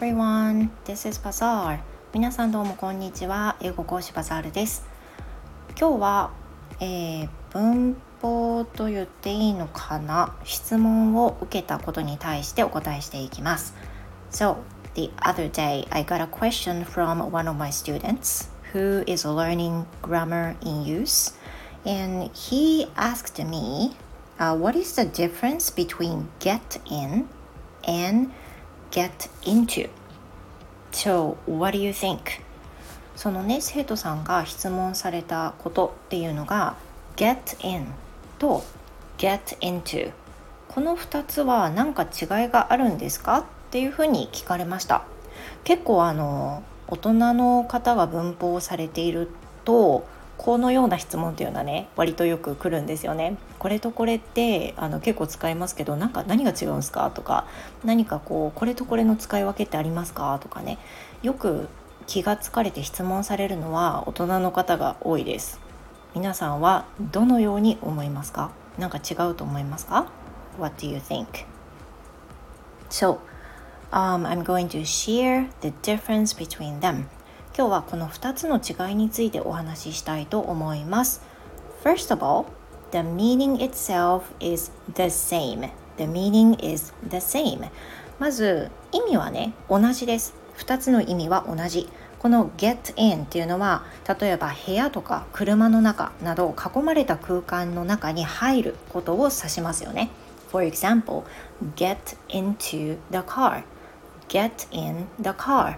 everyone, this is Bazaar. 皆さんどうもこんにちは。英語講師バザールです。今日は、えー、文法と言っていいのかな質問を受けたことに対してお答えしていきます。So, the other day I got a question from one of my students who is learning grammar in use and he asked me uh, what is the difference between get in and get into. So, what do you think? そのね、生徒さんが質問されたことっていうのが get in と get into この2つは何か違いがあるんですかっていうふうに聞かれました結構あの大人の方が文法をされているとこのような質問っていうのはね割とよく来るんですよね。これとこれってあの結構使いますけどなんか何が違うんですか？とか何かこうこれとこれの使い分けってありますか？とかねよく気がつかれて質問されるのは大人の方が多いです。皆さんはどのように思いますか？何か違うと思いますか ?What do you think? So, um, I'm going to share the difference between them. 今日はこの2つの違いについてお話ししたいと思います。First of all, the meaning itself is the same. The meaning is the same. まず意味はね、同じです。2つの意味は同じ。この get in っていうのは例えば部屋とか車の中など囲まれた空間の中に入ることを指しますよね。For example, get into the car. Get in the car.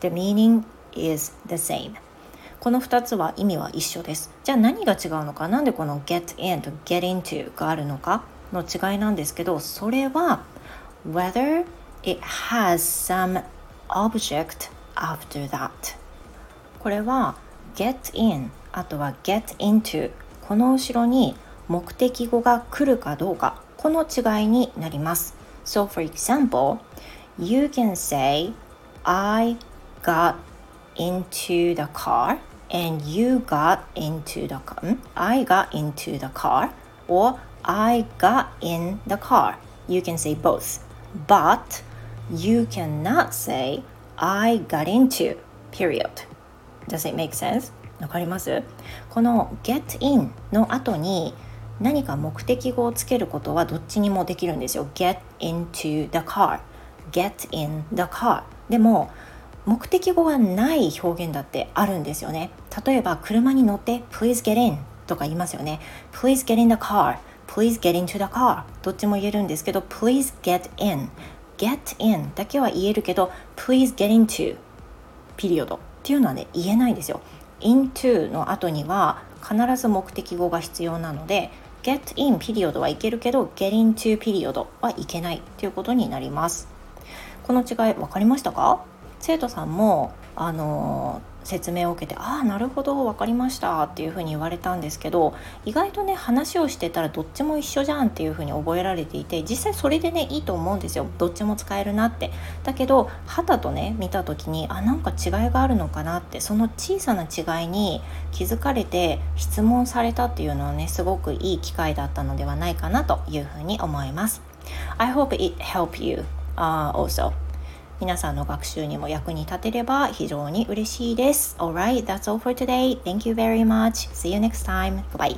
The meaning is the same この2つは意味は一緒ですじゃあ何が違うのかなんでこの get in と get into があるのかの違いなんですけどそれは whether it has some object after that これは get in あとは get into この後ろに目的語が来るかどうかこの違いになります So for example you can say I got into the car and you got into the car. I got into the car or I got in the car. You can say both. But you cannot say I got into period. Does it make sense? わかりますこの get in の後に何か目的語をつけることはどっちにもできるんですよ。get into the car get in the car でも目的語がない表現だってあるんですよね。例えば車に乗って Please get in とか言いますよね。Please get in the car Please get into the car どっちも言えるんですけど Please get in get in だけは言えるけど Please get into ピリオドっていうのはね言えないんですよ。into の後には必ず目的語が必要なので get in ピリオドはいけるけど get into ピリオドはいけないということになります。この違い分かりましたか？生徒さんもあの説明を受けて「ああなるほど分かりました」っていうふうに言われたんですけど意外とね話をしてたらどっちも一緒じゃんっていうふうに覚えられていて実際それでねいいと思うんですよ。どっちも使えるなって。だけど肌とね見た時にあなんか違いがあるのかなってその小さな違いに気づかれて質問されたっていうのはねすごくいい機会だったのではないかなというふうに思います。I hope it help you、uh, also. 皆さんの学習にも役に立てれば非常に嬉しいです。Alright, that's all for today. Thank you very much. See you next time. Bye.